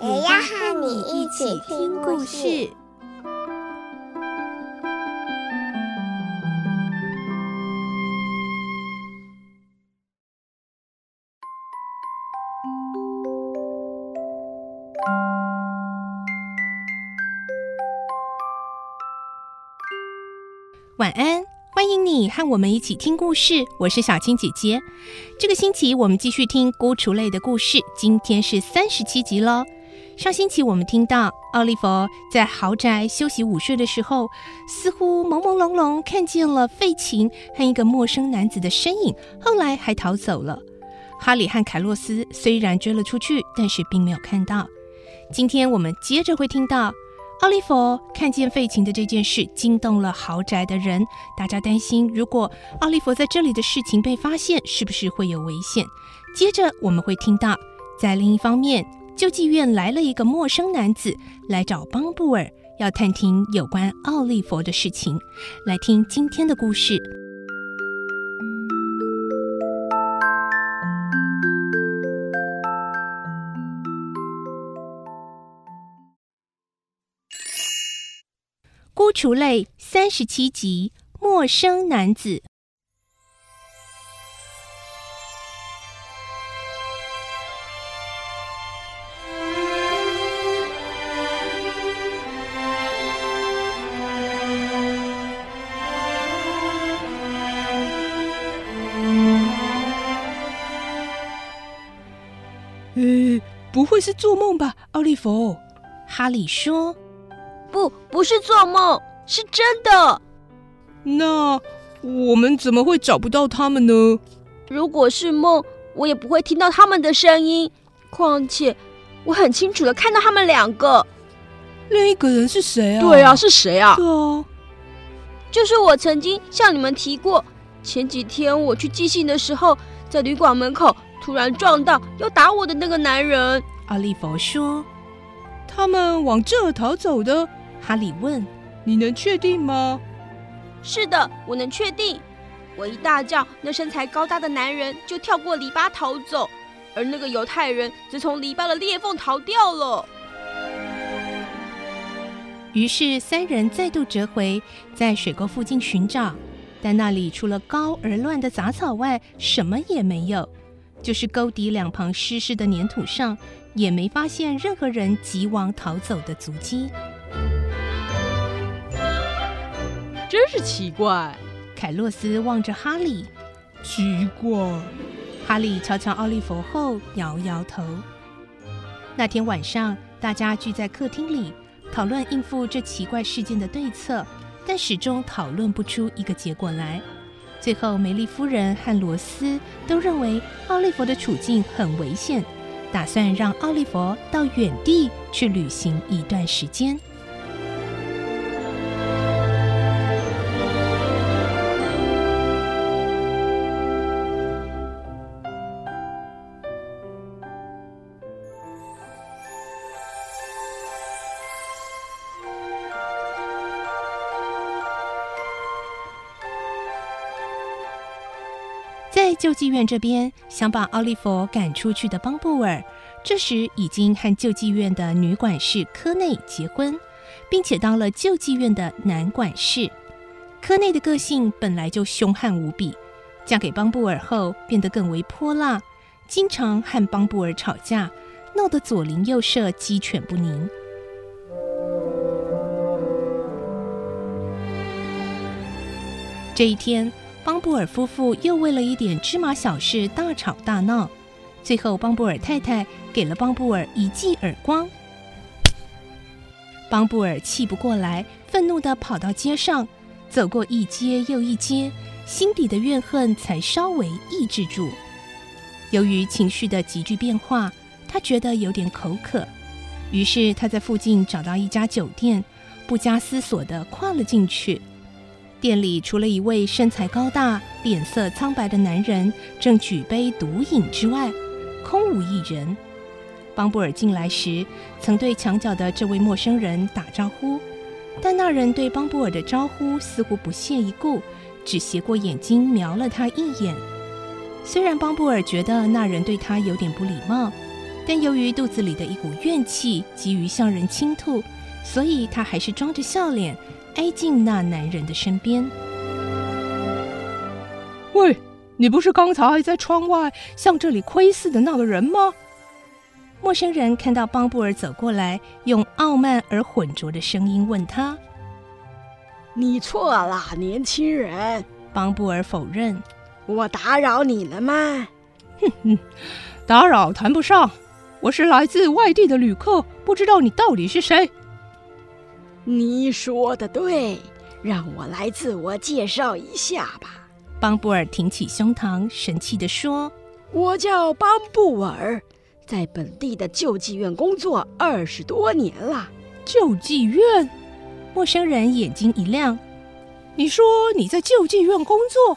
也要和你一起听故事。晚安，欢迎你和我们一起听故事。我是小青姐姐。这个星期我们继续听《孤雏类》的故事，今天是三十七集喽。上星期我们听到奥利弗在豪宅休息午睡的时候，似乎朦朦胧胧看见了费琴和一个陌生男子的身影，后来还逃走了。哈里和凯洛斯虽然追了出去，但是并没有看到。今天我们接着会听到。奥利弗看见费琴的这件事惊动了豪宅的人，大家担心，如果奥利弗在这里的事情被发现，是不是会有危险？接着我们会听到，在另一方面，救济院来了一个陌生男子来找邦布尔，要探听有关奥利弗的事情。来听今天的故事。《孤雏泪》三十七集，陌生男子。不会是做梦吧，奥利弗？哈里说。不，不是做梦，是真的。那我们怎么会找不到他们呢？如果是梦，我也不会听到他们的声音。况且，我很清楚的看到他们两个。另一个人是谁啊？对啊，是谁啊？对啊，就是我曾经向你们提过，前几天我去寄信的时候，在旅馆门口突然撞到要打我的那个男人。阿利佛说：“他们往这儿逃走的。”哈里问：“你能确定吗？”“是的，我能确定。”我一大叫，那身材高大的男人就跳过篱笆逃走，而那个犹太人则从篱笆的裂缝逃掉了。于是三人再度折回，在水沟附近寻找，但那里除了高而乱的杂草外，什么也没有，就是沟底两旁湿湿的粘土上，也没发现任何人急忙逃走的足迹。真是奇怪，凯洛斯望着哈利，奇怪。哈利瞧瞧奥利弗后摇摇头。那天晚上，大家聚在客厅里讨论应付这奇怪事件的对策，但始终讨论不出一个结果来。最后，梅丽夫人和罗斯都认为奥利弗的处境很危险，打算让奥利弗到远地去旅行一段时间。救济院这边，想把奥利弗赶出去的邦布尔，这时已经和救济院的女管事科内结婚，并且当了救济院的男管事。科内的个性本来就凶悍无比，嫁给邦布尔后变得更为泼辣，经常和邦布尔吵架，闹得左邻右舍鸡犬不宁。这一天，邦布尔夫妇又为了一点芝麻小事大吵大闹，最后邦布尔太太给了邦布尔一记耳光。邦布尔气不过来，愤怒地跑到街上，走过一街又一街，心底的怨恨才稍微抑制住。由于情绪的急剧变化，他觉得有点口渴，于是他在附近找到一家酒店，不加思索地跨了进去。店里除了一位身材高大、脸色苍白的男人正举杯独饮之外，空无一人。邦布尔进来时，曾对墙角的这位陌生人打招呼，但那人对邦布尔的招呼似乎不屑一顾，只斜过眼睛瞄了他一眼。虽然邦布尔觉得那人对他有点不礼貌，但由于肚子里的一股怨气急于向人倾吐，所以他还是装着笑脸挨近那男人的身边。喂，你不是刚才在窗外向这里窥视的那个人吗？陌生人看到邦布尔走过来，用傲慢而浑浊的声音问他：“你错了，年轻人。”邦布尔否认。我打扰你了吗？哼哼，打扰谈不上。我是来自外地的旅客，不知道你到底是谁。你说的对，让我来自我介绍一下吧。邦布尔挺起胸膛，神气地说：“我叫邦布尔，在本地的救济院工作二十多年了。”救济院？陌生人眼睛一亮：“你说你在救济院工作？”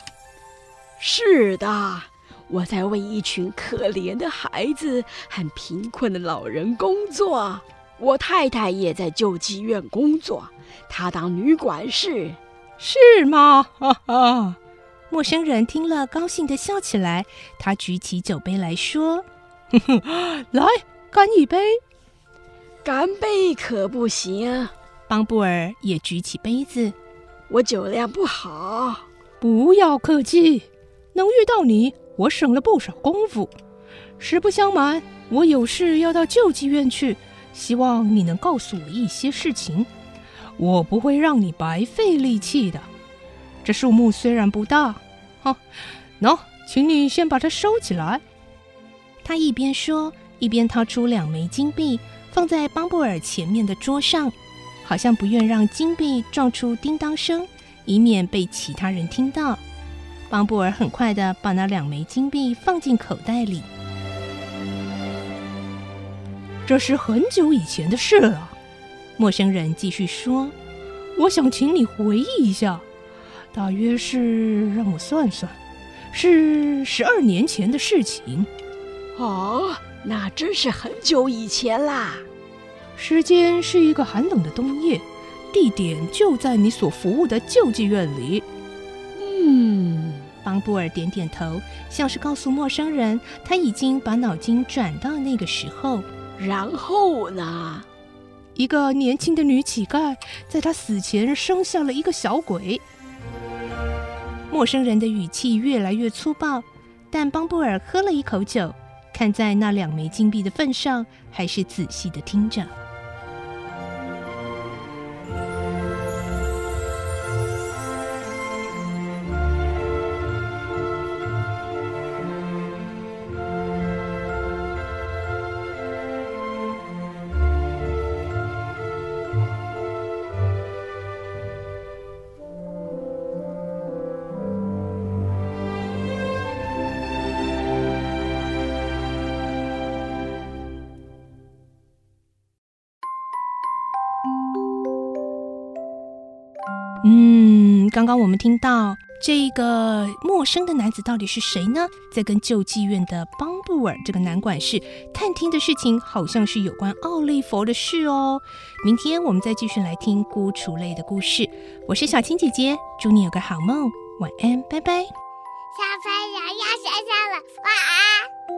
是的，我在为一群可怜的孩子和贫困的老人工作。我太太也在救济院工作，她当女管事。是吗？哈哈！陌生人听了，高兴地笑起来。他举起酒杯来说：“哼哼，来，干一杯。”干杯可不行。邦布尔也举起杯子：“我酒量不好。”不要客气。能遇到你，我省了不少功夫。实不相瞒，我有事要到救济院去，希望你能告诉我一些事情。我不会让你白费力气的。这数目虽然不大，哈，喏，请你先把它收起来。他一边说，一边掏出两枚金币，放在邦布尔前面的桌上，好像不愿让金币撞出叮当声，以免被其他人听到。邦布尔很快地把那两枚金币放进口袋里。这是很久以前的事了，陌生人继续说：“我想请你回忆一下，大约是让我算算，是十二年前的事情。”哦，那真是很久以前啦。时间是一个寒冷的冬夜，地点就在你所服务的救济院里。嗯。邦布尔点点头，像是告诉陌生人，他已经把脑筋转到那个时候。然后呢？一个年轻的女乞丐在她死前生下了一个小鬼。陌生人的语气越来越粗暴，但邦布尔喝了一口酒，看在那两枚金币的份上，还是仔细的听着。嗯，刚刚我们听到这个陌生的男子到底是谁呢？在跟救济院的邦布尔这个男管事探听的事情，好像是有关奥利佛的事哦。明天我们再继续来听孤雏类的故事。我是小青姐姐，祝你有个好梦，晚安，拜拜。小朋友要睡觉了，晚安。